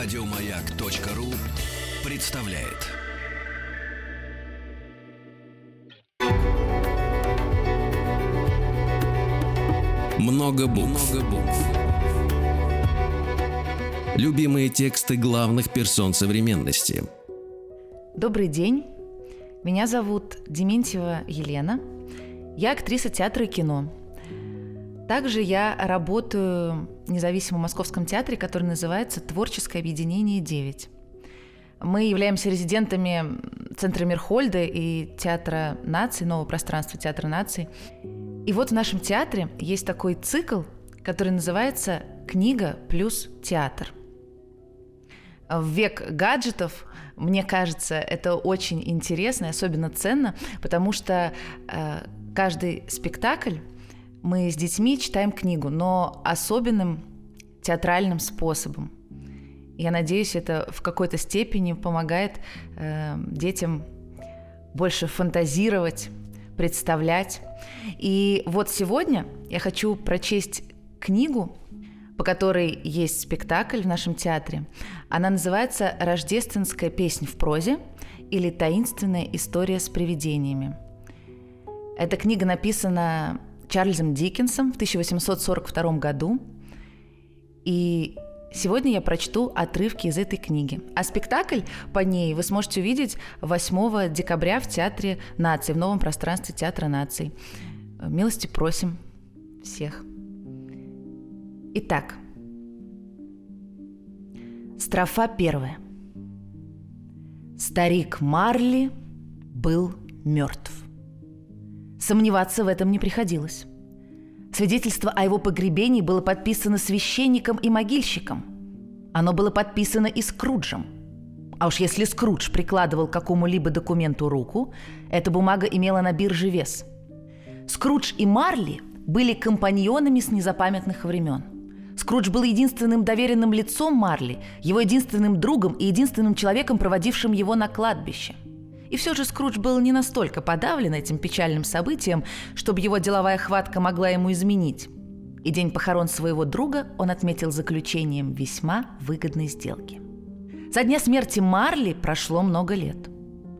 Радиомаяк.ру представляет. Много букв. Много букв. Любимые тексты главных персон современности. Добрый день. Меня зовут Дементьева Елена. Я актриса театра и кино. Также я работаю в независимом московском театре, который называется «Творческое объединение 9». Мы являемся резидентами Центра Мирхольда и Театра наций, нового пространства Театра наций. И вот в нашем театре есть такой цикл, который называется «Книга плюс театр». В век гаджетов, мне кажется, это очень интересно и особенно ценно, потому что э, каждый спектакль мы с детьми читаем книгу, но особенным театральным способом. Я надеюсь, это в какой-то степени помогает э, детям больше фантазировать, представлять. И вот сегодня я хочу прочесть книгу, по которой есть спектакль в нашем театре. Она называется «Рождественская песня в прозе» или «Таинственная история с привидениями». Эта книга написана Чарльзом Диккенсом в 1842 году. И Сегодня я прочту отрывки из этой книги. А спектакль по ней вы сможете увидеть 8 декабря в Театре наций, в новом пространстве Театра наций. Милости просим всех. Итак, строфа первая. Старик Марли был мертв. Сомневаться в этом не приходилось. Свидетельство о его погребении было подписано священником и могильщиком. Оно было подписано и Скруджем. А уж если Скрудж прикладывал к какому-либо документу руку, эта бумага имела на бирже вес. Скрудж и Марли были компаньонами с незапамятных времен. Скрудж был единственным доверенным лицом Марли, его единственным другом и единственным человеком, проводившим его на кладбище – и все же Скрудж был не настолько подавлен этим печальным событием, чтобы его деловая хватка могла ему изменить. И день похорон своего друга он отметил заключением весьма выгодной сделки. Со дня смерти Марли прошло много лет.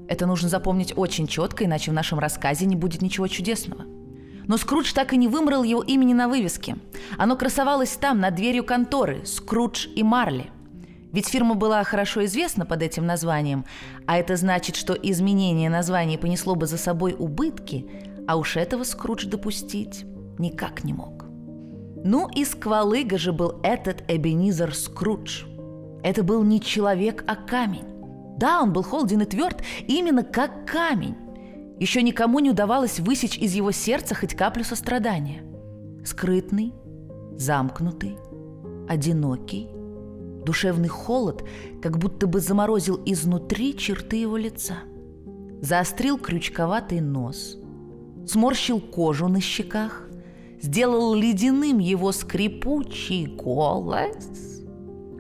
Это нужно запомнить очень четко, иначе в нашем рассказе не будет ничего чудесного. Но Скрудж так и не вымрал его имени на вывеске. Оно красовалось там, над дверью конторы «Скрудж и Марли», ведь фирма была хорошо известна под этим названием, а это значит, что изменение названия понесло бы за собой убытки, а уж этого Скрудж допустить никак не мог. Ну и сквалыга же был этот Эбенизер Скрудж. Это был не человек, а камень. Да, он был холден и тверд именно как камень. Еще никому не удавалось высечь из его сердца хоть каплю сострадания. Скрытный, замкнутый, одинокий, Душевный холод как будто бы заморозил изнутри черты его лица. Заострил крючковатый нос, сморщил кожу на щеках, сделал ледяным его скрипучий голос.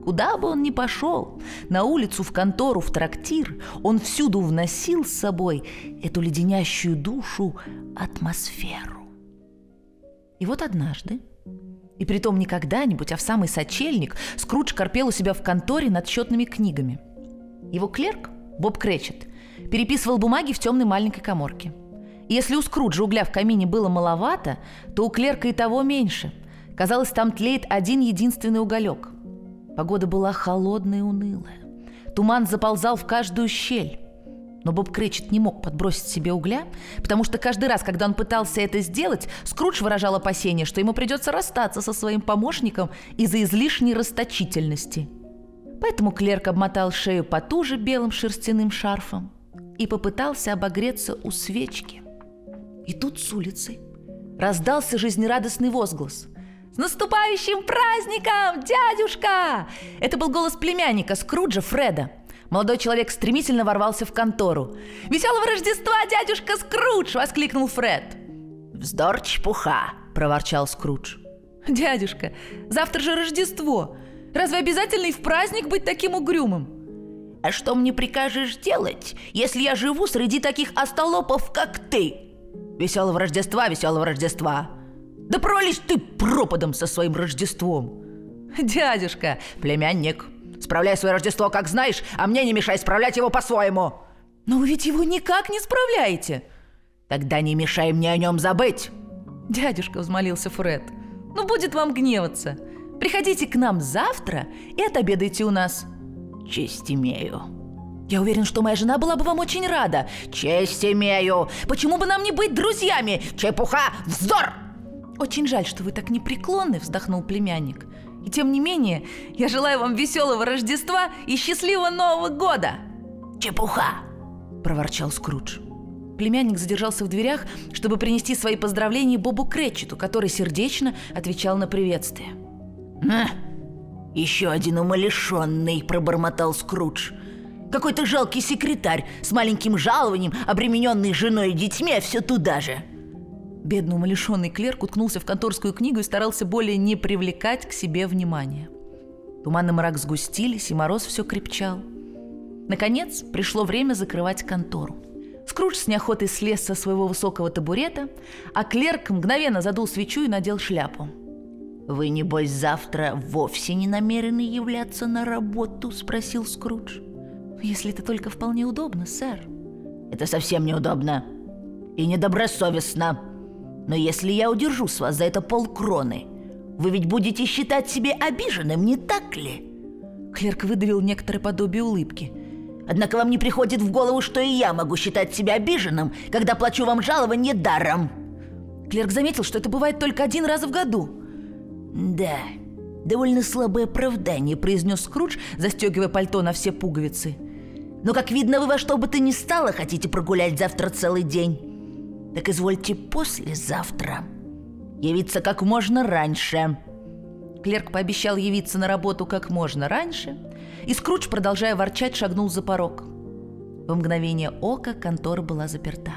Куда бы он ни пошел, на улицу, в контору, в трактир, он всюду вносил с собой эту леденящую душу атмосферу. И вот однажды, и притом не когда-нибудь, а в самый сочельник Скрудж корпел у себя в конторе над счетными книгами. Его клерк, Боб Кречет, переписывал бумаги в темной маленькой коморке. И если у Скруджа угля в камине было маловато, то у клерка и того меньше. Казалось, там тлеет один единственный уголек. Погода была холодная и унылая. Туман заползал в каждую щель. Но Боб Кречет не мог подбросить себе угля, потому что каждый раз, когда он пытался это сделать, Скрудж выражал опасение, что ему придется расстаться со своим помощником из-за излишней расточительности. Поэтому клерк обмотал шею потуже белым шерстяным шарфом и попытался обогреться у свечки. И тут с улицы раздался жизнерадостный возглас. «С наступающим праздником, дядюшка!» Это был голос племянника Скруджа Фреда – Молодой человек стремительно ворвался в контору. «Веселого Рождества, дядюшка Скрудж!» – воскликнул Фред. «Вздор чепуха!» – проворчал Скрудж. «Дядюшка, завтра же Рождество! Разве обязательно и в праздник быть таким угрюмым?» «А что мне прикажешь делать, если я живу среди таких остолопов, как ты?» «Веселого Рождества, веселого Рождества!» «Да пролезь ты пропадом со своим Рождеством!» «Дядюшка, племянник, Справляй свое Рождество, как знаешь, а мне не мешай справлять его по-своему. Но вы ведь его никак не справляете. Тогда не мешай мне о нем забыть. Дядюшка взмолился Фред. Ну, будет вам гневаться. Приходите к нам завтра и отобедайте у нас. Честь имею. Я уверен, что моя жена была бы вам очень рада. Честь имею. Почему бы нам не быть друзьями? Чепуха, вздор! Очень жаль, что вы так непреклонны, вздохнул племянник. И тем не менее, я желаю вам веселого Рождества и счастливого Нового года. Чепуха, проворчал Скрудж. Племянник задержался в дверях, чтобы принести свои поздравления Бобу Кретчету, который сердечно отвечал на приветствие. «А, еще один умалишенный», – пробормотал Скрудж. «Какой-то жалкий секретарь с маленьким жалованием, обремененный женой и детьми, а все туда же». Бедный умалишенный клерк уткнулся в конторскую книгу и старался более не привлекать к себе внимания. Туман и мрак сгустились, и мороз все крепчал. Наконец, пришло время закрывать контору. Скрудж с неохотой слез со своего высокого табурета, а клерк мгновенно задул свечу и надел шляпу. «Вы, небось, завтра вовсе не намерены являться на работу?» – спросил Скрудж. «Если это только вполне удобно, сэр». «Это совсем неудобно и недобросовестно. Но если я удержу с вас за это полкроны, вы ведь будете считать себя обиженным, не так ли?» Клерк выдавил некоторое подобие улыбки. «Однако вам не приходит в голову, что и я могу считать себя обиженным, когда плачу вам жалование даром». Клерк заметил, что это бывает только один раз в году. «Да, довольно слабое оправдание», – произнес Скрудж, застегивая пальто на все пуговицы. «Но, как видно, вы во что бы то ни стало хотите прогулять завтра целый день. Так извольте послезавтра явиться как можно раньше». Клерк пообещал явиться на работу как можно раньше, и Скрудж, продолжая ворчать, шагнул за порог. В мгновение ока контора была заперта.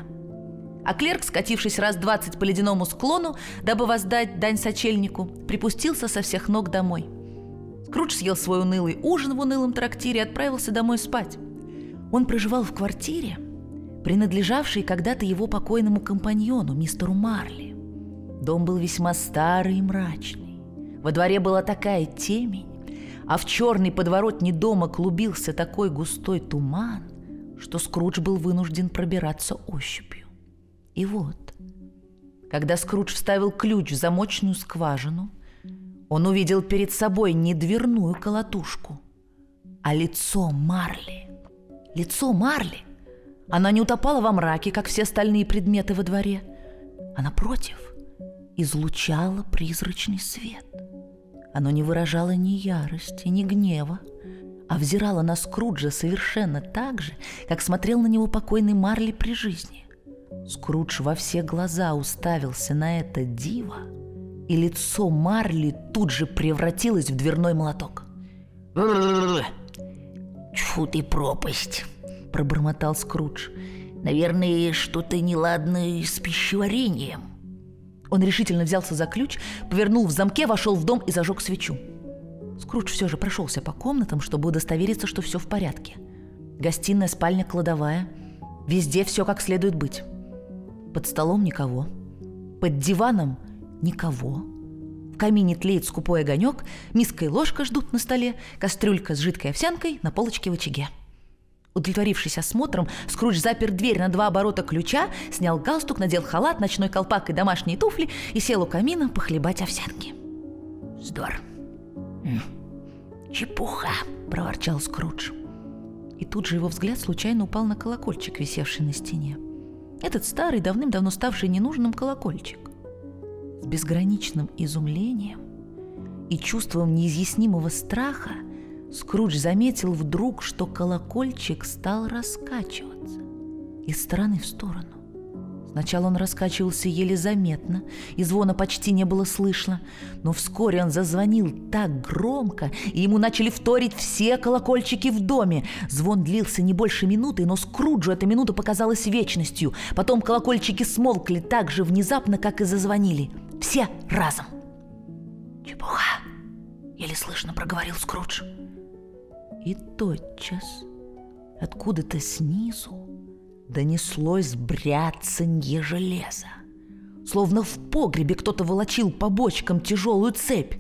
А клерк, скатившись раз двадцать по ледяному склону, дабы воздать дань сочельнику, припустился со всех ног домой. Скрудж съел свой унылый ужин в унылом трактире и отправился домой спать. Он проживал в квартире, принадлежавшей когда-то его покойному компаньону, мистеру Марли. Дом был весьма старый и мрачный. Во дворе была такая темень, а в черный подворотне дома клубился такой густой туман, что Скрудж был вынужден пробираться ощупью. И вот, когда Скрудж вставил ключ в замочную скважину, он увидел перед собой не дверную колотушку, а лицо Марли. Лицо Марли. Она не утопала во мраке, как все остальные предметы во дворе, а напротив излучала призрачный свет. Оно не выражало ни ярости, ни гнева, а взирало на Скруджа совершенно так же, как смотрел на него покойный Марли при жизни. Скрудж во все глаза уставился на это диво, и лицо Марли тут же превратилось в дверной молоток. «Тьфу ты, пропасть!» – пробормотал Скрудж. «Наверное, что-то неладное с пищеварением». Он решительно взялся за ключ, повернул в замке, вошел в дом и зажег свечу. Скрудж все же прошелся по комнатам, чтобы удостовериться, что все в порядке. Гостиная, спальня, кладовая. Везде все как следует быть. Под столом никого. Под диваном никого. В камине тлеет скупой огонек, миска и ложка ждут на столе, кастрюлька с жидкой овсянкой на полочке в очаге. Удовлетворившись осмотром, Скрудж запер дверь на два оборота ключа, снял галстук, надел халат, ночной колпак и домашние туфли и сел у камина похлебать овсянки. «Здор! Чепуха!» – проворчал Скрудж. И тут же его взгляд случайно упал на колокольчик, висевший на стене. Этот старый, давным-давно ставший ненужным колокольчик. С безграничным изумлением и чувством неизъяснимого страха – Скрудж заметил вдруг, что колокольчик стал раскачиваться из стороны в сторону. Сначала он раскачивался еле заметно, и звона почти не было слышно, но вскоре он зазвонил так громко, и ему начали вторить все колокольчики в доме. Звон длился не больше минуты, но Скруджу эта минута показалась вечностью. Потом колокольчики смолкли так же внезапно, как и зазвонили. Все разом. «Чепуха!» — еле слышно проговорил Скрудж. И тотчас откуда-то снизу донеслось бряцанье железа. Словно в погребе кто-то волочил по бочкам тяжелую цепь.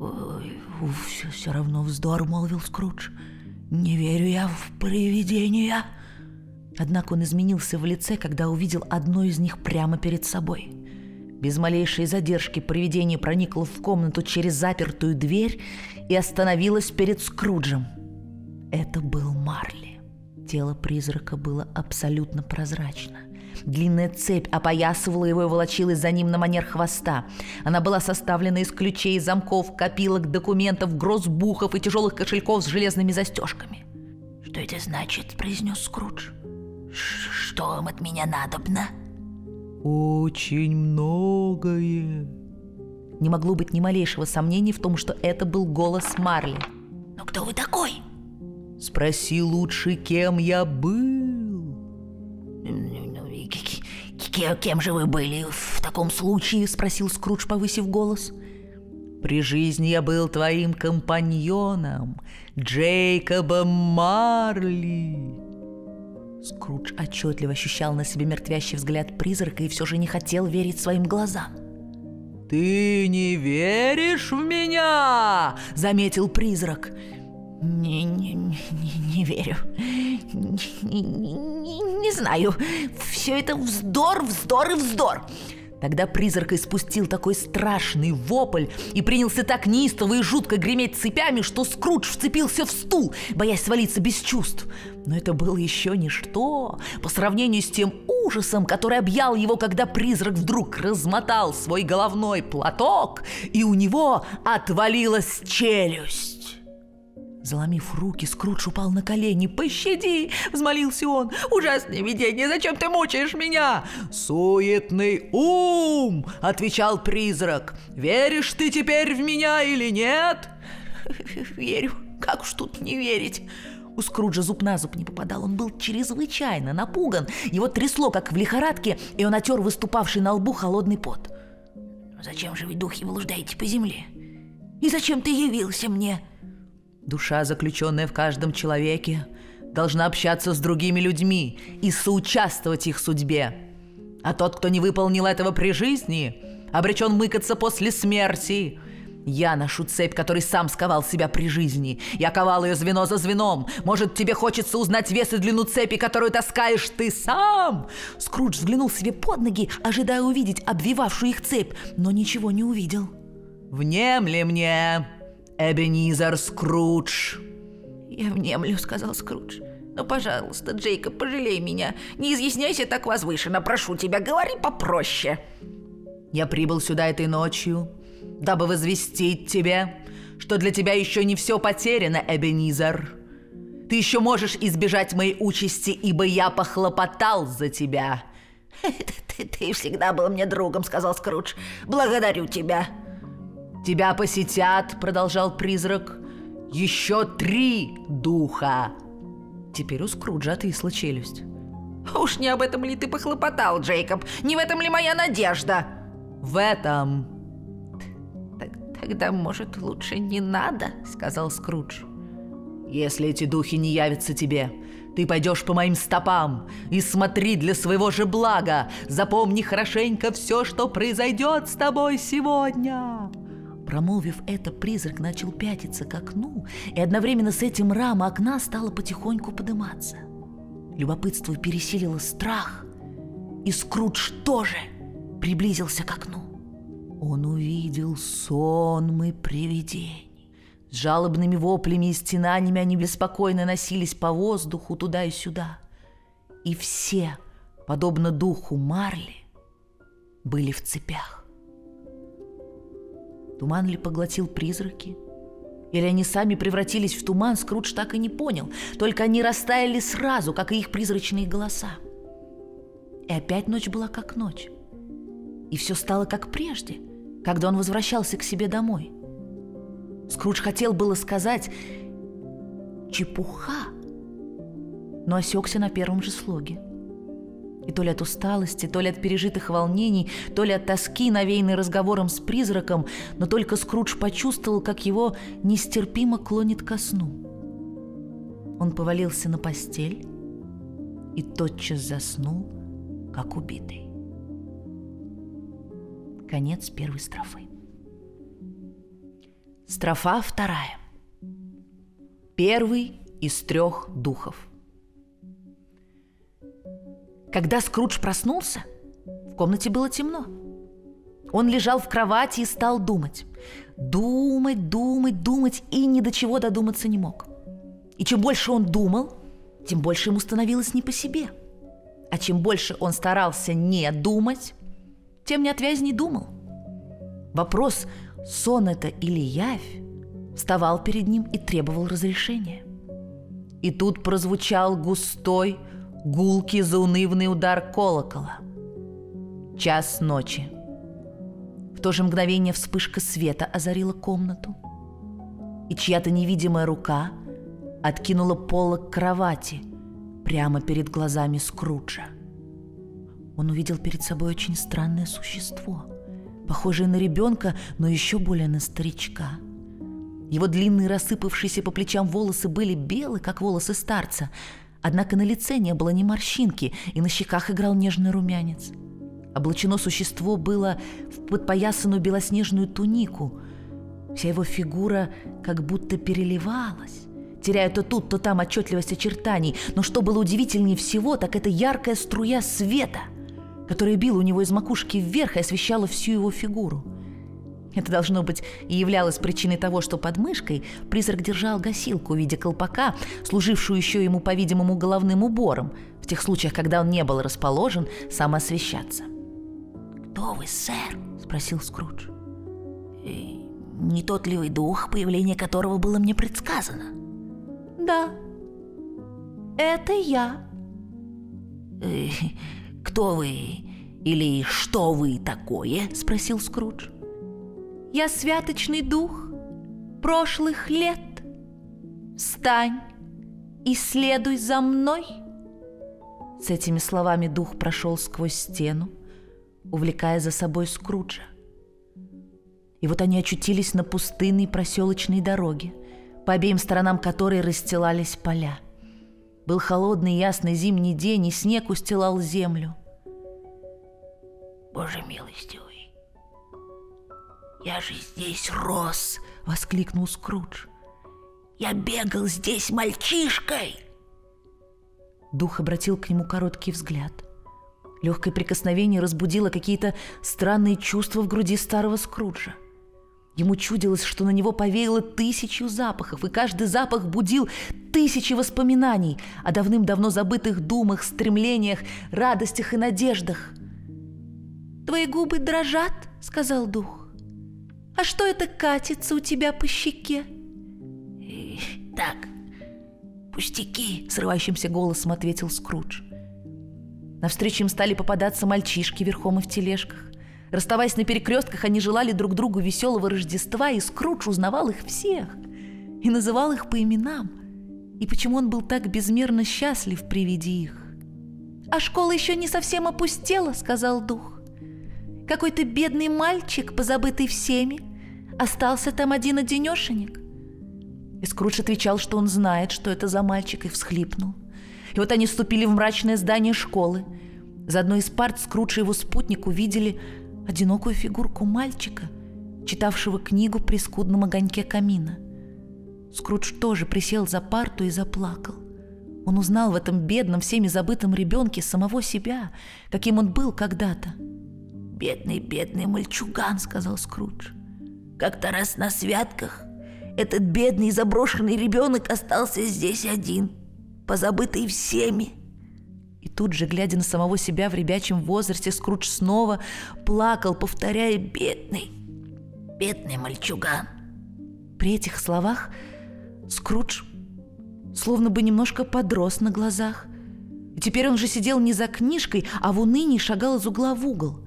«Ой, все, все равно вздор, молвил Скрудж. Не верю я в привидения. Однако он изменился в лице, когда увидел одно из них прямо перед собой. Без малейшей задержки привидение проникло в комнату через запертую дверь и остановилось перед Скруджем. Это был Марли. Тело призрака было абсолютно прозрачно. Длинная цепь опоясывала его и волочилась за ним на манер хвоста. Она была составлена из ключей, замков, копилок, документов, грозбухов и тяжелых кошельков с железными застежками. «Что это значит?» – произнес Скрудж. «Что вам от меня надобно?» «Очень многое». Не могло быть ни малейшего сомнения в том, что это был голос Марли. «Но кто вы такой?» «Спроси лучше, кем я был». «Кем же вы были в таком случае?» – спросил Скрудж, повысив голос. «При жизни я был твоим компаньоном, Джейкобом Марли». Скрудж отчетливо ощущал на себе мертвящий взгляд призрака и все же не хотел верить своим глазам. «Ты не веришь в меня?» – заметил призрак. Не, не, не, не верю. Не, не, не, не знаю. Все это вздор, вздор и вздор. Тогда призрак испустил такой страшный вопль и принялся так неистово и жутко греметь цепями, что Скрудж вцепился в стул, боясь свалиться без чувств. Но это было еще ничто по сравнению с тем ужасом, который объял его, когда призрак вдруг размотал свой головной платок, и у него отвалилась челюсть. Заломив руки, Скрудж упал на колени. «Пощади!» – взмолился он. «Ужасное видение! Зачем ты мучаешь меня?» «Суетный ум!» – отвечал призрак. «Веришь ты теперь в меня или нет?» «Верю. Как уж тут не верить?» У Скруджа зуб на зуб не попадал. Он был чрезвычайно напуган. Его трясло, как в лихорадке, и он отер выступавший на лбу холодный пот. «Зачем же вы, духи, блуждаете по земле? И зачем ты явился мне?» Душа, заключенная в каждом человеке, должна общаться с другими людьми и соучаствовать их судьбе. А тот, кто не выполнил этого при жизни, обречен мыкаться после смерти. Я ношу цепь, который сам сковал себя при жизни. Я ковал ее звено за звеном. Может, тебе хочется узнать вес и длину цепи, которую таскаешь ты сам?» Скрудж взглянул себе под ноги, ожидая увидеть обвивавшую их цепь, но ничего не увидел. «Внемли мне!» Эбенизер Скрудж!» «Я внемлю», — сказал Скрудж. «Но, пожалуйста, Джейкоб, пожалей меня. Не изъясняйся так возвышенно. Прошу тебя, говори попроще». «Я прибыл сюда этой ночью, дабы возвестить тебе, что для тебя еще не все потеряно, Эбенизер. Ты еще можешь избежать моей участи, ибо я похлопотал за тебя». «Ты, ты всегда был мне другом», — сказал Скрудж. «Благодарю тебя». «Тебя посетят», — продолжал призрак, — «еще три духа». Теперь у Скруджа отвисла челюсть. «Уж не об этом ли ты похлопотал, Джейкоб? Не в этом ли моя надежда?» «В этом». «Тогда, может, лучше не надо?» — сказал Скрудж. «Если эти духи не явятся тебе, ты пойдешь по моим стопам и смотри для своего же блага. Запомни хорошенько все, что произойдет с тобой сегодня». Промолвив это, призрак начал пятиться к окну, и одновременно с этим рама окна стала потихоньку подниматься. Любопытство пересилило страх, и Скрудж тоже приблизился к окну. Он увидел сонмы привидений. С жалобными воплями и стенаниями они беспокойно носились по воздуху туда и сюда. И все, подобно духу Марли, были в цепях. Туман ли поглотил призраки? Или они сами превратились в туман, Скрудж так и не понял. Только они растаяли сразу, как и их призрачные голоса. И опять ночь была как ночь. И все стало как прежде, когда он возвращался к себе домой. Скрудж хотел было сказать «чепуха», но осекся на первом же слоге. И то ли от усталости, то ли от пережитых волнений, то ли от тоски, навеянной разговором с призраком, но только Скрудж почувствовал, как его нестерпимо клонит ко сну. Он повалился на постель и тотчас заснул, как убитый. Конец первой строфы. Строфа вторая. Первый из трех духов. Когда Скрудж проснулся, в комнате было темно. Он лежал в кровати и стал думать. Думать, думать, думать и ни до чего додуматься не мог. И чем больше он думал, тем больше ему становилось не по себе. А чем больше он старался не думать, тем неотвязней думал. Вопрос, сон это или явь, вставал перед ним и требовал разрешения. И тут прозвучал густой, гулкий, заунывный удар колокола. Час ночи. В то же мгновение вспышка света озарила комнату. И чья-то невидимая рука откинула полок кровати прямо перед глазами Скруджа. Он увидел перед собой очень странное существо, похожее на ребенка, но еще более на старичка – его длинные рассыпавшиеся по плечам волосы были белы, как волосы старца, однако на лице не было ни морщинки, и на щеках играл нежный румянец. Облачено существо было в подпоясанную белоснежную тунику. Вся его фигура как будто переливалась, теряя то тут, то там отчетливость очертаний. Но что было удивительнее всего, так это яркая струя света, которая била у него из макушки вверх и освещала всю его фигуру – это, должно быть, и являлось причиной того, что под мышкой призрак держал гасилку в виде колпака, служившую еще ему, по-видимому, головным убором, в тех случаях, когда он не был расположен самоосвещаться. «Кто вы, сэр?» – спросил Скрудж. «Не тот ли вы дух, появление которого было мне предсказано?» «Да, это я». «Кто вы или что вы такое?» – спросил Скрудж. Я святочный дух прошлых лет. Встань и следуй за мной. С этими словами дух прошел сквозь стену, увлекая за собой Скруджа. И вот они очутились на пустынной проселочной дороге, по обеим сторонам которой расстилались поля. Был холодный ясный зимний день, и снег устилал землю. «Боже милостивый, «Я же здесь рос!» — воскликнул Скрудж. «Я бегал здесь мальчишкой!» Дух обратил к нему короткий взгляд. Легкое прикосновение разбудило какие-то странные чувства в груди старого Скруджа. Ему чудилось, что на него повеяло тысячу запахов, и каждый запах будил тысячи воспоминаний о давным-давно забытых думах, стремлениях, радостях и надеждах. «Твои губы дрожат», — сказал дух. А что это катится у тебя по щеке? Так, пустяки, срывающимся голосом ответил Скрудж. Навстречу им стали попадаться мальчишки верхом и в тележках. Расставаясь на перекрестках, они желали друг другу веселого Рождества, и Скрудж узнавал их всех и называл их по именам. И почему он был так безмерно счастлив при виде их? «А школа еще не совсем опустела», — сказал дух. Какой-то бедный мальчик, позабытый всеми. Остался там один-одинешенек. И Скрудж отвечал, что он знает, что это за мальчик, и всхлипнул. И вот они вступили в мрачное здание школы. За одной из парт Скрудж и его спутник увидели одинокую фигурку мальчика, читавшего книгу при скудном огоньке камина. Скрудж тоже присел за парту и заплакал. Он узнал в этом бедном, всеми забытом ребенке самого себя, каким он был когда-то – «Бедный, бедный мальчуган», — сказал Скрудж. «Как-то раз на святках этот бедный заброшенный ребенок остался здесь один, позабытый всеми». И тут же, глядя на самого себя в ребячем возрасте, Скрудж снова плакал, повторяя «бедный, бедный мальчуган». При этих словах Скрудж словно бы немножко подрос на глазах. И теперь он же сидел не за книжкой, а в унынии шагал из угла в угол.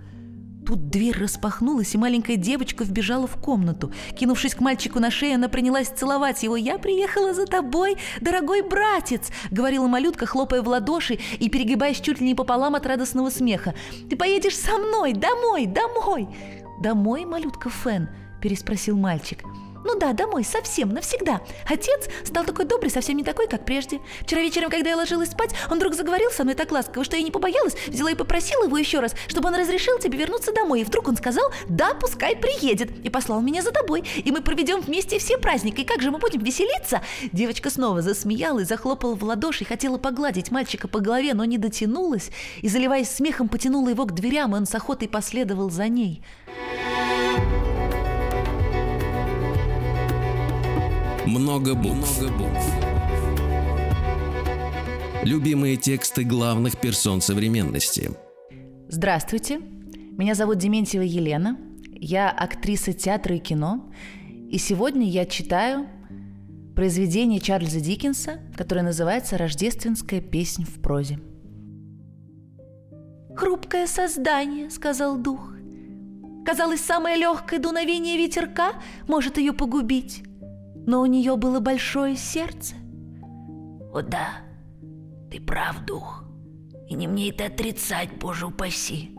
Тут дверь распахнулась, и маленькая девочка вбежала в комнату. Кинувшись к мальчику на шею, она принялась целовать его. «Я приехала за тобой, дорогой братец!» — говорила малютка, хлопая в ладоши и перегибаясь чуть ли не пополам от радостного смеха. «Ты поедешь со мной, домой, домой!» «Домой, малютка Фен?» —– переспросил мальчик. Ну да, домой, совсем, навсегда. Отец стал такой добрый, совсем не такой, как прежде. Вчера вечером, когда я ложилась спать, он вдруг заговорил со мной так ласково, что я не побоялась, взяла и попросила его еще раз, чтобы он разрешил тебе вернуться домой. И вдруг он сказал, да, пускай приедет, и послал меня за тобой. И мы проведем вместе все праздники. И как же мы будем веселиться? Девочка снова засмеялась, захлопала в ладоши хотела погладить мальчика по голове, но не дотянулась, и, заливаясь смехом, потянула его к дверям, и он с охотой последовал за ней. Много букв. Много букв. Любимые тексты главных персон современности. Здравствуйте, меня зовут Дементьева Елена, я актриса театра и кино, и сегодня я читаю произведение Чарльза Диккенса, которое называется «Рождественская песнь в прозе». «Хрупкое создание», — сказал дух. Казалось, самое легкое дуновение ветерка может ее погубить но у нее было большое сердце. О да, ты прав, дух, и не мне это отрицать, боже упаси.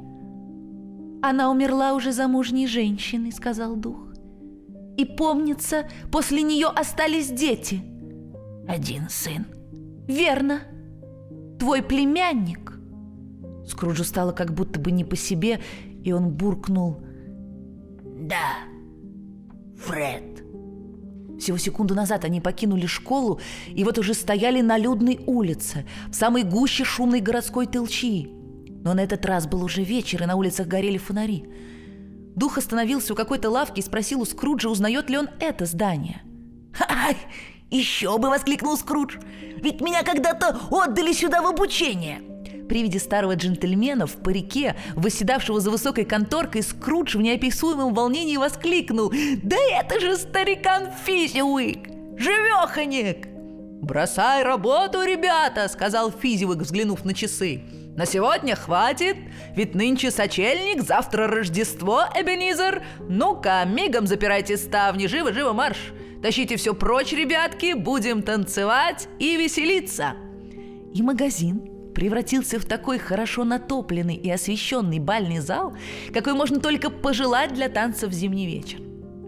Она умерла уже замужней женщиной, сказал дух. И помнится, после нее остались дети. Один сын. Верно. Твой племянник. Скруджу стало как будто бы не по себе, и он буркнул. Да, Фред. Всего секунду назад они покинули школу и вот уже стояли на людной улице, в самой гуще шумной городской толчии. Но на этот раз был уже вечер, и на улицах горели фонари. Дух остановился у какой-то лавки и спросил у Скруджа, узнает ли он это здание. «Ай, еще бы!» — воскликнул Скрудж. «Ведь меня когда-то отдали сюда в обучение!» При виде старого джентльмена в парике, восседавшего за высокой конторкой, Скрудж в неописуемом волнении воскликнул «Да это же старикан Физиуик! Живеханик!» «Бросай работу, ребята!» — сказал Физиуик, взглянув на часы. «На сегодня хватит, ведь нынче сочельник, завтра Рождество, Эбенизер. Ну-ка, мигом запирайте ставни, живо-живо марш! Тащите все прочь, ребятки, будем танцевать и веселиться!» И магазин, превратился в такой хорошо натопленный и освещенный бальный зал, какой можно только пожелать для танцев в зимний вечер.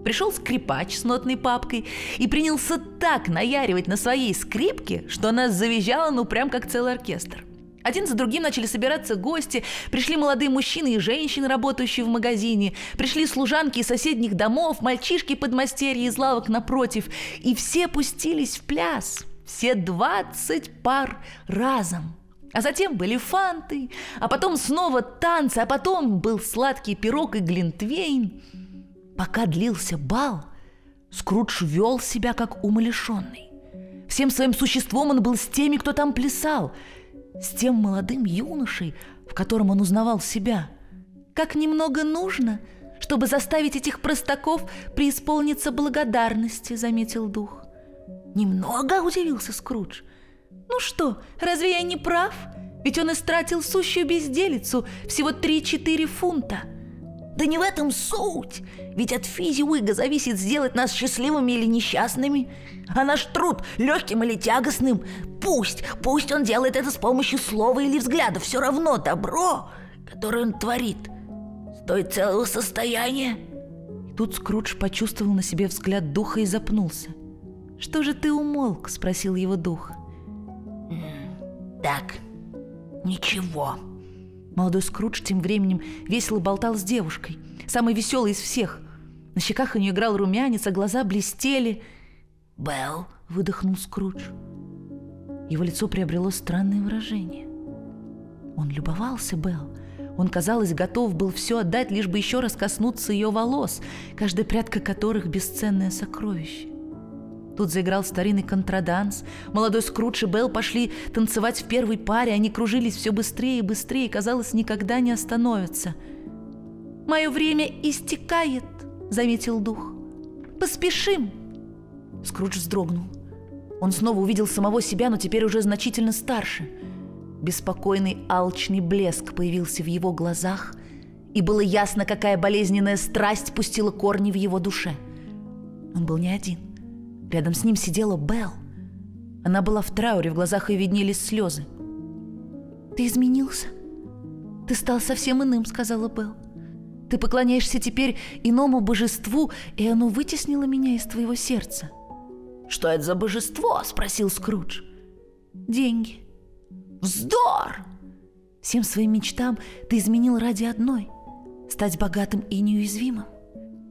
Пришел скрипач с нотной папкой и принялся так наяривать на своей скрипке, что она завизжала, ну прям как целый оркестр. Один за другим начали собираться гости, пришли молодые мужчины и женщины, работающие в магазине, пришли служанки из соседних домов, мальчишки подмастерья из лавок напротив, и все пустились в пляс, все двадцать пар разом – а затем были фанты, а потом снова танцы, а потом был сладкий пирог и глинтвейн. Пока длился бал, Скрудж вел себя как умалишенный. Всем своим существом он был с теми, кто там плясал, с тем молодым юношей, в котором он узнавал себя. Как немного нужно, чтобы заставить этих простаков преисполниться благодарности, заметил дух. Немного удивился Скрудж – ну что, разве я не прав? Ведь он истратил сущую безделицу, всего 3-4 фунта. Да не в этом суть. Ведь от физи-уига зависит сделать нас счастливыми или несчастными. А наш труд легким или тягостным. Пусть, пусть он делает это с помощью слова или взгляда. Все равно добро, которое он творит, стоит целого состояния. И тут Скрудж почувствовал на себе взгляд духа и запнулся. «Что же ты умолк?» – спросил его дух. Так, ничего. Молодой Скрудж тем временем весело болтал с девушкой, самой веселой из всех. На щеках у нее играл румянец, а глаза блестели. «Белл», — выдохнул Скрудж. Его лицо приобрело странное выражение. Он любовался Белл. Он, казалось, готов был все отдать, лишь бы еще раз коснуться ее волос, каждая прядка которых — бесценное сокровище. Тут заиграл старинный контраданс. Молодой Скрудж и Белл пошли танцевать в первой паре. Они кружились все быстрее и быстрее, казалось, никогда не остановятся. «Мое время истекает», — заметил дух. «Поспешим!» Скрудж вздрогнул. Он снова увидел самого себя, но теперь уже значительно старше. Беспокойный алчный блеск появился в его глазах, и было ясно, какая болезненная страсть пустила корни в его душе. Он был не один — Рядом с ним сидела Белл. Она была в трауре, в глазах ее виднелись слезы. «Ты изменился. Ты стал совсем иным», — сказала Белл. Ты поклоняешься теперь иному божеству, и оно вытеснило меня из твоего сердца. «Что это за божество?» – спросил Скрудж. Деньги. «Вздор!» Всем своим мечтам ты изменил ради одной – стать богатым и неуязвимым.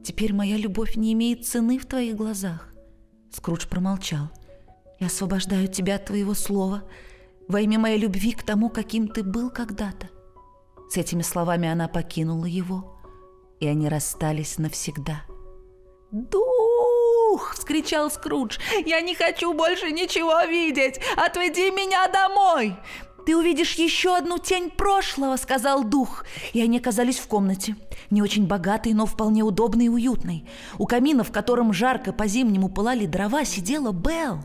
Теперь моя любовь не имеет цены в твоих глазах. Скрудж промолчал. Я освобождаю тебя от твоего слова во имя моей любви к тому, каким ты был когда-то. С этими словами она покинула его, и они расстались навсегда. «Дух!» – вскричал Скрудж. «Я не хочу больше ничего видеть! Отведи меня домой!» «Ты увидишь еще одну тень прошлого», — сказал дух. И они оказались в комнате. Не очень богатой, но вполне удобной и уютной. У камина, в котором жарко по-зимнему пылали дрова, сидела Белл.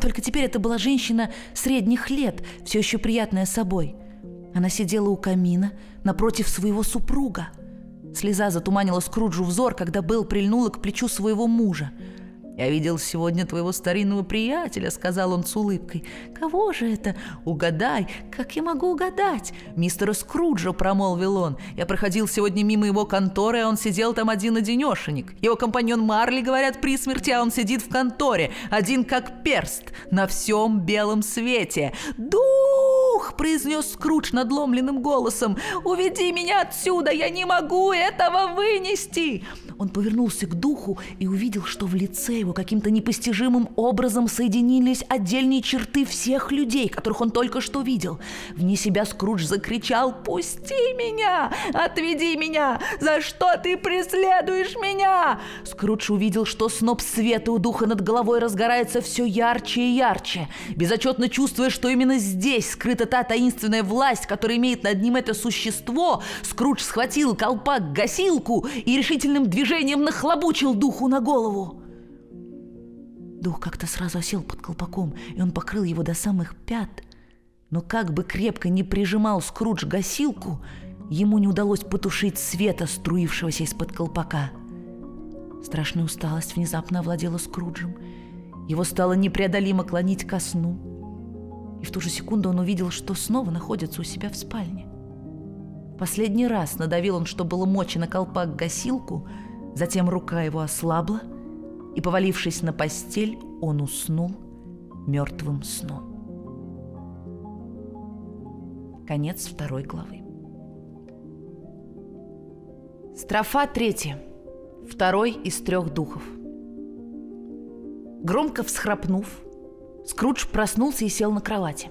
Только теперь это была женщина средних лет, все еще приятная собой. Она сидела у камина напротив своего супруга. Слеза затуманила Скруджу взор, когда Белл прильнула к плечу своего мужа. «Я видел сегодня твоего старинного приятеля», — сказал он с улыбкой. «Кого же это? Угадай! Как я могу угадать?» «Мистера Скруджа», — промолвил он. «Я проходил сегодня мимо его конторы, а он сидел там один-одинешенек. Его компаньон Марли, говорят, при смерти, а он сидит в конторе, один как перст, на всем белом свете. «Дух!» — произнес Скрудж надломленным голосом. «Уведи меня отсюда! Я не могу этого вынести!» Он повернулся к духу и увидел, что в лице его каким-то непостижимым образом соединились отдельные черты всех людей, которых он только что видел. Вне себя Скрудж закричал «Пусти меня! Отведи меня! За что ты преследуешь меня?» Скрудж увидел, что сноп света у духа над головой разгорается все ярче и ярче. Безотчетно чувствуя, что именно здесь скрыта та таинственная власть, которая имеет над ним это существо, Скрудж схватил колпак-гасилку и решительным движением нахлобучил духу на голову. Дух как-то сразу осел под колпаком, и он покрыл его до самых пят. Но как бы крепко не прижимал Скрудж гасилку, ему не удалось потушить света, струившегося из-под колпака. Страшная усталость внезапно овладела Скруджем. Его стало непреодолимо клонить ко сну. И в ту же секунду он увидел, что снова находится у себя в спальне. Последний раз надавил он, что было мочи на колпак гасилку – Затем рука его ослабла, и, повалившись на постель, он уснул мертвым сном. Конец второй главы. Строфа третья. Второй из трех духов. Громко всхрапнув, Скрудж проснулся и сел на кровати.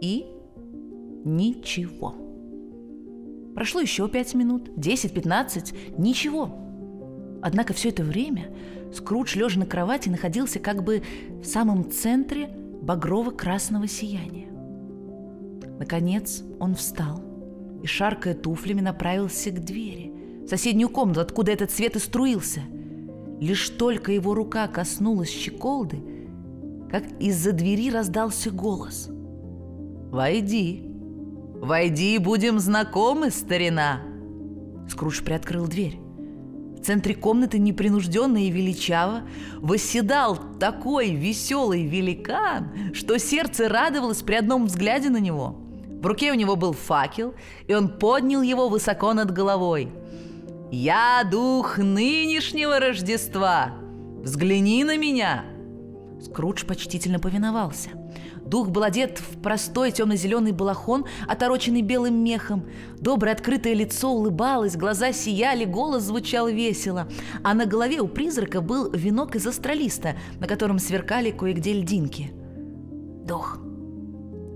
И ничего. Прошло еще пять минут, десять, пятнадцать, ничего. Однако все это время Скрудж, лежа на кровати, находился как бы в самом центре багрово-красного сияния. Наконец он встал и, шаркая туфлями, направился к двери, в соседнюю комнату, откуда этот свет и струился. Лишь только его рука коснулась щеколды, как из-за двери раздался голос. «Войди! Войди, будем знакомы, старина!» Скрудж приоткрыл дверь. В центре комнаты непринужденно и величаво восседал такой веселый великан, что сердце радовалось при одном взгляде на него. В руке у него был факел, и он поднял его высоко над головой. «Я дух нынешнего Рождества! Взгляни на меня!» Скрудж почтительно повиновался – Дух был одет в простой темно-зеленый балахон, отороченный белым мехом. Доброе открытое лицо улыбалось, глаза сияли, голос звучал весело. А на голове у призрака был венок из астролиста, на котором сверкали кое-где льдинки. «Дух,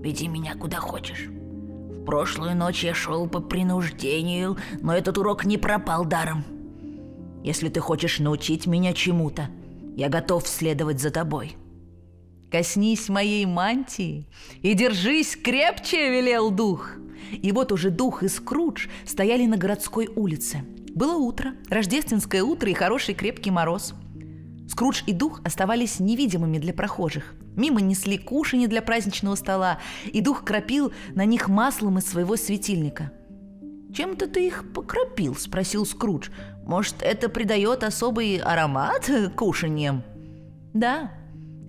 веди меня куда хочешь. В прошлую ночь я шел по принуждению, но этот урок не пропал даром. Если ты хочешь научить меня чему-то, я готов следовать за тобой». Коснись моей мантии и держись крепче, велел дух. И вот уже дух и Скрудж стояли на городской улице. Было утро, рождественское утро и хороший крепкий мороз. Скрудж и дух оставались невидимыми для прохожих. Мимо несли кушани для праздничного стола, и дух кропил на них маслом из своего светильника. «Чем-то ты их покропил?» – спросил Скрудж. «Может, это придает особый аромат кушаньям?» «Да»,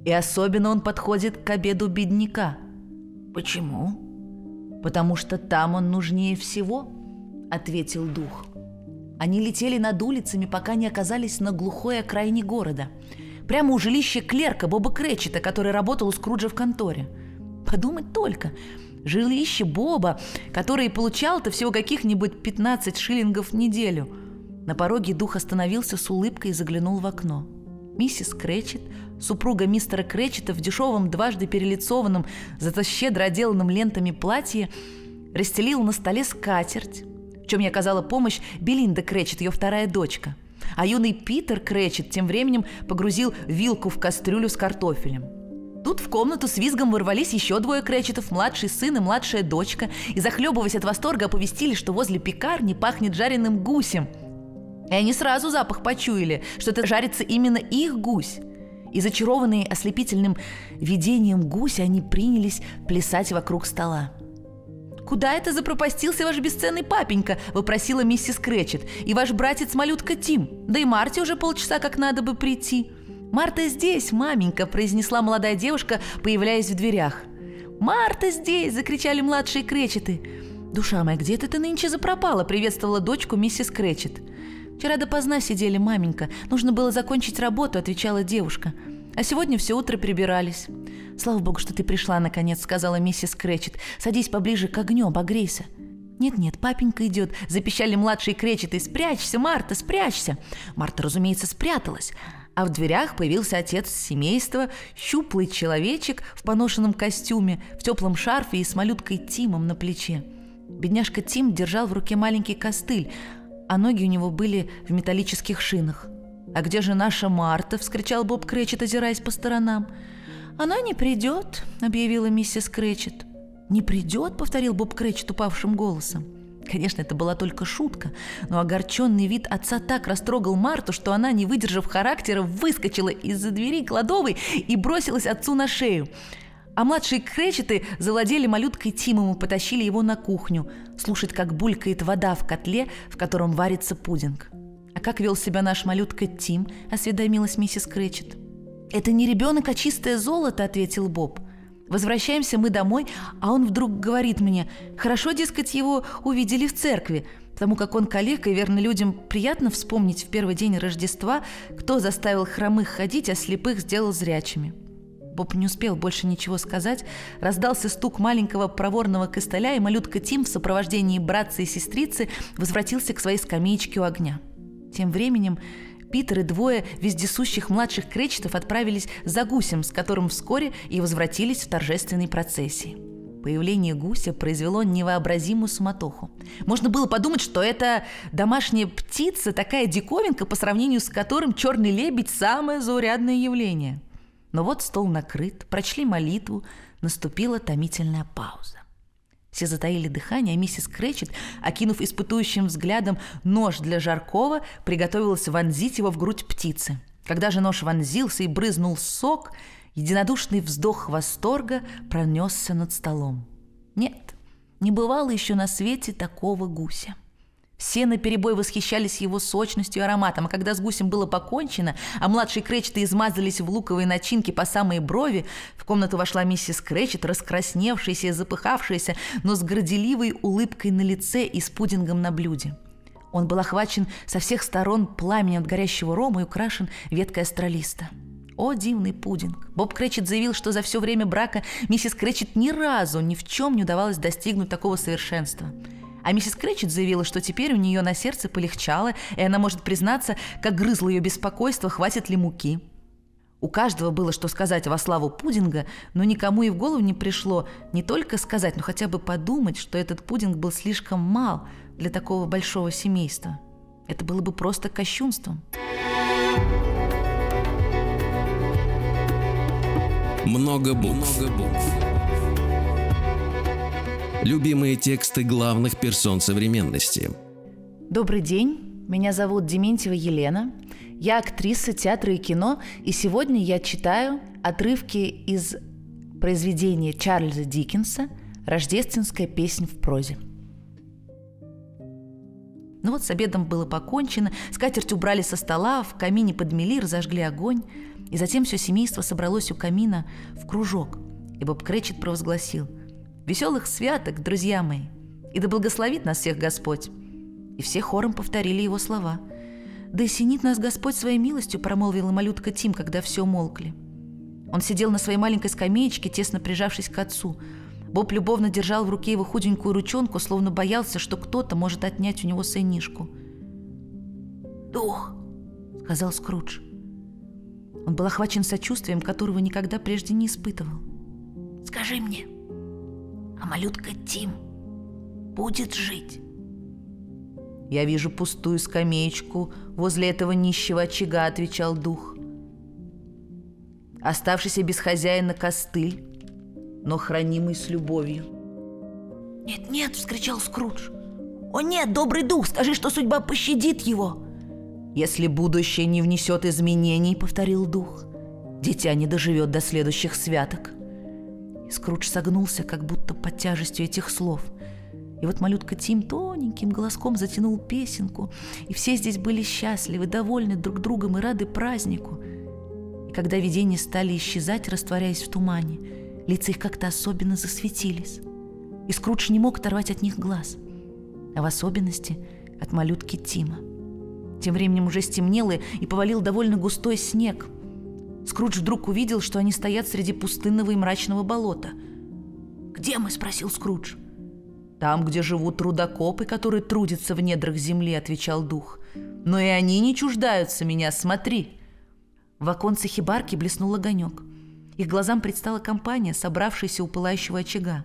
и особенно он подходит к обеду бедняка. Почему? Потому что там он нужнее всего, ответил дух. Они летели над улицами, пока не оказались на глухой окраине города. Прямо у жилища клерка Боба Кречета, который работал у Скруджа в конторе. Подумать только, жилище Боба, который получал-то всего каких-нибудь 15 шиллингов в неделю. На пороге дух остановился с улыбкой и заглянул в окно. Миссис Кречет, супруга мистера Кречета в дешевом, дважды перелицованном, зато щедро отделанном лентами платье, расстелила на столе скатерть, в чем ей оказала помощь Белинда Кречет, ее вторая дочка. А юный Питер Кречет тем временем погрузил вилку в кастрюлю с картофелем. Тут в комнату с визгом ворвались еще двое Кречетов, младший сын и младшая дочка, и, захлебываясь от восторга, оповестили, что возле пекарни пахнет жареным гусем. И они сразу запах почуяли, что это жарится именно их гусь. И зачарованные ослепительным видением гуся, они принялись плясать вокруг стола. «Куда это запропастился ваш бесценный папенька?» – вопросила миссис Кречет. «И ваш братец-малютка Тим. Да и Марте уже полчаса как надо бы прийти». «Марта здесь, маменька!» – произнесла молодая девушка, появляясь в дверях. «Марта здесь!» – закричали младшие Кречеты. «Душа моя, где ты нынче запропала?» – приветствовала дочку миссис Кречет. «Вчера допоздна сидели, маменька. Нужно было закончить работу», – отвечала девушка. «А сегодня все утро прибирались». «Слава богу, что ты пришла, наконец», — сказала миссис Кречет. «Садись поближе к огню, обогрейся». «Нет-нет, папенька идет», — запищали младшие Кречеты. «Спрячься, Марта, спрячься!» Марта, разумеется, спряталась. А в дверях появился отец семейства, щуплый человечек в поношенном костюме, в теплом шарфе и с малюткой Тимом на плече. Бедняжка Тим держал в руке маленький костыль, а ноги у него были в металлических шинах. «А где же наша Марта?» – вскричал Боб Кречет, озираясь по сторонам. «Она не придет», — объявила миссис Кречет. «Не придет», — повторил Боб Кречет упавшим голосом. Конечно, это была только шутка, но огорченный вид отца так растрогал Марту, что она, не выдержав характера, выскочила из-за двери кладовой и бросилась отцу на шею. А младшие кречеты завладели малюткой Тимом и потащили его на кухню, слушать, как булькает вода в котле, в котором варится пудинг. «А как вел себя наш малютка Тим?» – осведомилась миссис Кречет. «Это не ребенок, а чистое золото», — ответил Боб. Возвращаемся мы домой, а он вдруг говорит мне, «Хорошо, дескать, его увидели в церкви, потому как он коллега, и верно людям приятно вспомнить в первый день Рождества, кто заставил хромых ходить, а слепых сделал зрячими». Боб не успел больше ничего сказать. Раздался стук маленького проворного костыля, и малютка Тим в сопровождении братца и сестрицы возвратился к своей скамеечке у огня. Тем временем Питер и двое вездесущих младших кречетов отправились за гусем, с которым вскоре и возвратились в торжественной процессии. Появление гуся произвело невообразимую суматоху. Можно было подумать, что это домашняя птица, такая диковинка, по сравнению с которым черный лебедь – самое заурядное явление. Но вот стол накрыт, прочли молитву, наступила томительная пауза. Все затаили дыхание, а миссис Кречет, окинув испытующим взглядом нож для жаркого, приготовилась вонзить его в грудь птицы. Когда же нож вонзился и брызнул сок, единодушный вздох восторга пронесся над столом. Нет, не бывало еще на свете такого гуся. Все наперебой восхищались его сочностью и ароматом, а когда с гусем было покончено, а младшие Кречеты измазались в луковой начинке по самые брови, в комнату вошла миссис Кречет, раскрасневшаяся и запыхавшаяся, но с горделивой улыбкой на лице и с пудингом на блюде. Он был охвачен со всех сторон пламенем от горящего рома и украшен веткой астролиста. О, дивный пудинг! Боб Кречет заявил, что за все время брака миссис Кречет ни разу ни в чем не удавалось достигнуть такого совершенства – а миссис Кречет заявила, что теперь у нее на сердце полегчало, и она может признаться, как грызло ее беспокойство, хватит ли муки. У каждого было что сказать во славу пудинга, но никому и в голову не пришло не только сказать, но хотя бы подумать, что этот пудинг был слишком мал для такого большого семейства. Это было бы просто кощунством. Много букв. Много букв. Любимые тексты главных персон современности. Добрый день, меня зовут Дементьева Елена. Я актриса театра и кино, и сегодня я читаю отрывки из произведения Чарльза Диккенса «Рождественская песня в прозе». Ну вот с обедом было покончено, скатерть убрали со стола, в камине подмели, разожгли огонь, и затем все семейство собралось у камина в кружок, и Боб Кречет провозгласил – Веселых святок, друзья мои! И да благословит нас всех Господь! И все хором повторили его слова. «Да осенит нас Господь своей милостью», — промолвила малютка Тим, когда все молкли. Он сидел на своей маленькой скамеечке, тесно прижавшись к отцу. Боб любовно держал в руке его худенькую ручонку, словно боялся, что кто-то может отнять у него сынишку. «Дух!» — сказал Скрудж. Он был охвачен сочувствием, которого никогда прежде не испытывал. «Скажи мне, а малютка Тим будет жить?» «Я вижу пустую скамеечку возле этого нищего очага», — отвечал дух. Оставшийся без хозяина костыль, но хранимый с любовью. «Нет, нет!» — вскричал Скрудж. «О нет, добрый дух, скажи, что судьба пощадит его!» «Если будущее не внесет изменений», — повторил дух, «дитя не доживет до следующих святок». Скрудж согнулся, как будто под тяжестью этих слов — и вот малютка Тим тоненьким голоском затянул песенку, и все здесь были счастливы, довольны друг другом и рады празднику. И когда видения стали исчезать, растворяясь в тумане, лица их как-то особенно засветились. И Скрудж не мог оторвать от них глаз, а в особенности от малютки Тима. Тем временем уже стемнело, и повалил довольно густой снег. Скрудж вдруг увидел, что они стоят среди пустынного и мрачного болота. «Где мы?» – спросил Скрудж. «Там, где живут трудокопы, которые трудятся в недрах земли», — отвечал дух. «Но и они не чуждаются меня, смотри». В оконце хибарки блеснул огонек. Их глазам предстала компания, собравшаяся у пылающего очага.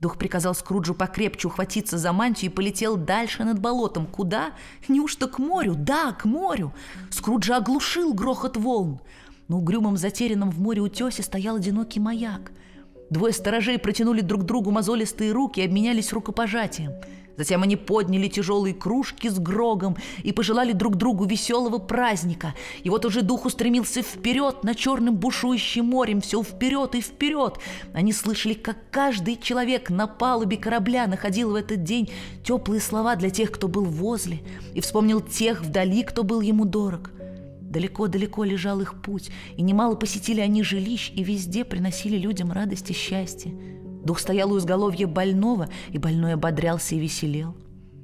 Дух приказал Скруджу покрепче ухватиться за мантию и полетел дальше над болотом. Куда? Неужто к морю? Да, к морю. Скруджа оглушил грохот волн. На угрюмом затерянном в море утесе стоял одинокий маяк — Двое сторожей протянули друг другу мозолистые руки и обменялись рукопожатием. Затем они подняли тяжелые кружки с грогом и пожелали друг другу веселого праздника. И вот уже дух устремился вперед на черным бушующим морем, все вперед и вперед. Они слышали, как каждый человек на палубе корабля находил в этот день теплые слова для тех, кто был возле, и вспомнил тех вдали, кто был ему дорог. Далеко-далеко лежал их путь, и немало посетили они жилищ, и везде приносили людям радость и счастье. Дух стоял у изголовья больного, и больной ободрялся и веселел.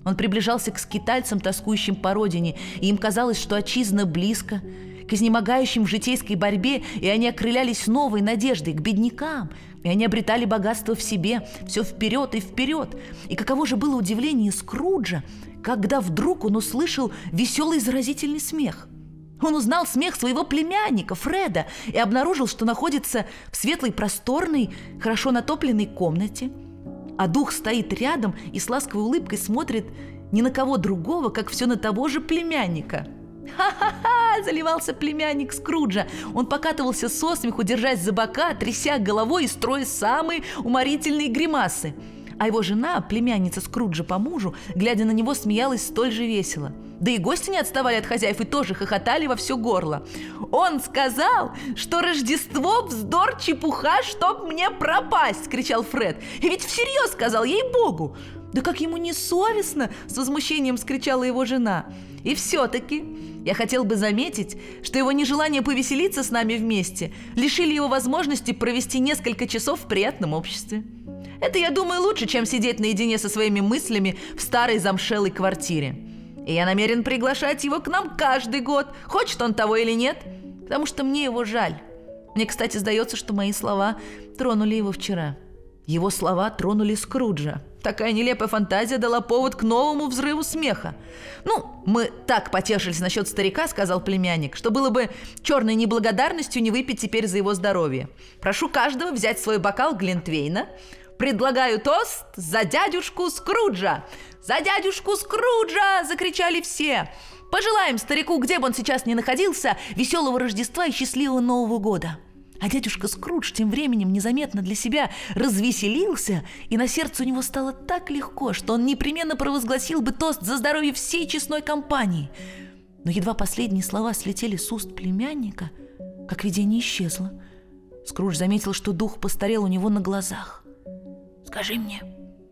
Он приближался к скитальцам, тоскующим по родине, и им казалось, что отчизна близко, к изнемогающим в житейской борьбе, и они окрылялись новой надеждой, к беднякам, и они обретали богатство в себе, все вперед и вперед. И каково же было удивление Скруджа, когда вдруг он услышал веселый заразительный смех. Он узнал смех своего племянника Фреда и обнаружил, что находится в светлой, просторной, хорошо натопленной комнате. А дух стоит рядом и с ласковой улыбкой смотрит ни на кого другого, как все на того же племянника. «Ха-ха-ха!» – заливался племянник Скруджа. Он покатывался со смеху, держась за бока, тряся головой и строя самые уморительные гримасы – а его жена, племянница Скруджа по мужу, глядя на него, смеялась столь же весело. Да и гости не отставали от хозяев и тоже хохотали во все горло. «Он сказал, что Рождество – вздор, чепуха, чтоб мне пропасть!» – кричал Фред. «И ведь всерьез сказал, ей-богу!» «Да как ему не совестно!» – с возмущением скричала его жена. «И все-таки я хотел бы заметить, что его нежелание повеселиться с нами вместе лишили его возможности провести несколько часов в приятном обществе». Это, я думаю, лучше, чем сидеть наедине со своими мыслями в старой замшелой квартире. И я намерен приглашать его к нам каждый год, хочет он того или нет, потому что мне его жаль. Мне, кстати, сдается, что мои слова тронули его вчера. Его слова тронули Скруджа. Такая нелепая фантазия дала повод к новому взрыву смеха. «Ну, мы так потешились насчет старика», — сказал племянник, «что было бы черной неблагодарностью не выпить теперь за его здоровье. Прошу каждого взять свой бокал Глинтвейна, Предлагаю тост за дядюшку Скруджа! За дядюшку Скруджа!» – закричали все. «Пожелаем старику, где бы он сейчас ни находился, веселого Рождества и счастливого Нового года!» А дядюшка Скрудж тем временем незаметно для себя развеселился, и на сердце у него стало так легко, что он непременно провозгласил бы тост за здоровье всей честной компании. Но едва последние слова слетели с уст племянника, как видение исчезло. Скрудж заметил, что дух постарел у него на глазах. «Скажи мне,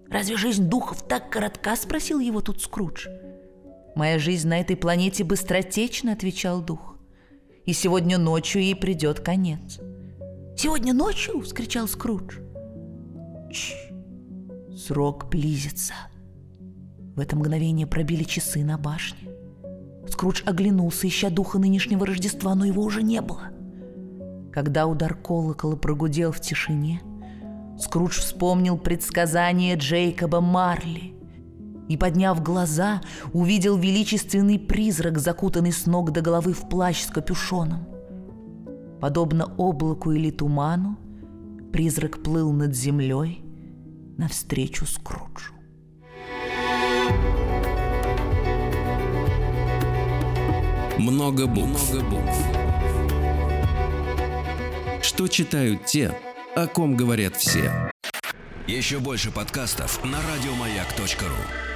разве жизнь духов так коротка?» – спросил его тут Скрудж. «Моя жизнь на этой планете быстротечна», – отвечал дух. «И сегодня ночью ей придет конец». «Сегодня ночью?» – вскричал Скрудж. Чш, срок близится. В это мгновение пробили часы на башне. Скрудж оглянулся, ища духа нынешнего Рождества, но его уже не было. Когда удар колокола прогудел в тишине, Скрудж вспомнил предсказание Джейкоба Марли и, подняв глаза, увидел величественный призрак, закутанный с ног до головы в плащ с капюшоном. Подобно облаку или туману, призрак плыл над землей навстречу Скруджу. Много букв. Много букв. Что читают те, о ком говорят все. Еще больше подкастов на радиомаяк.ру.